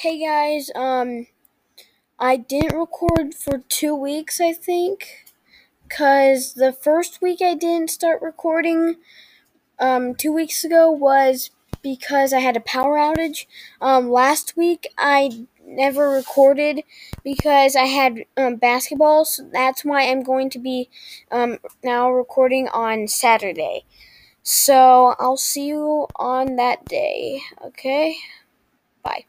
Hey guys, um, I didn't record for two weeks, I think, because the first week I didn't start recording, um, two weeks ago was because I had a power outage. Um, last week I never recorded because I had um, basketball, so that's why I'm going to be um, now recording on Saturday. So I'll see you on that day, okay? Bye.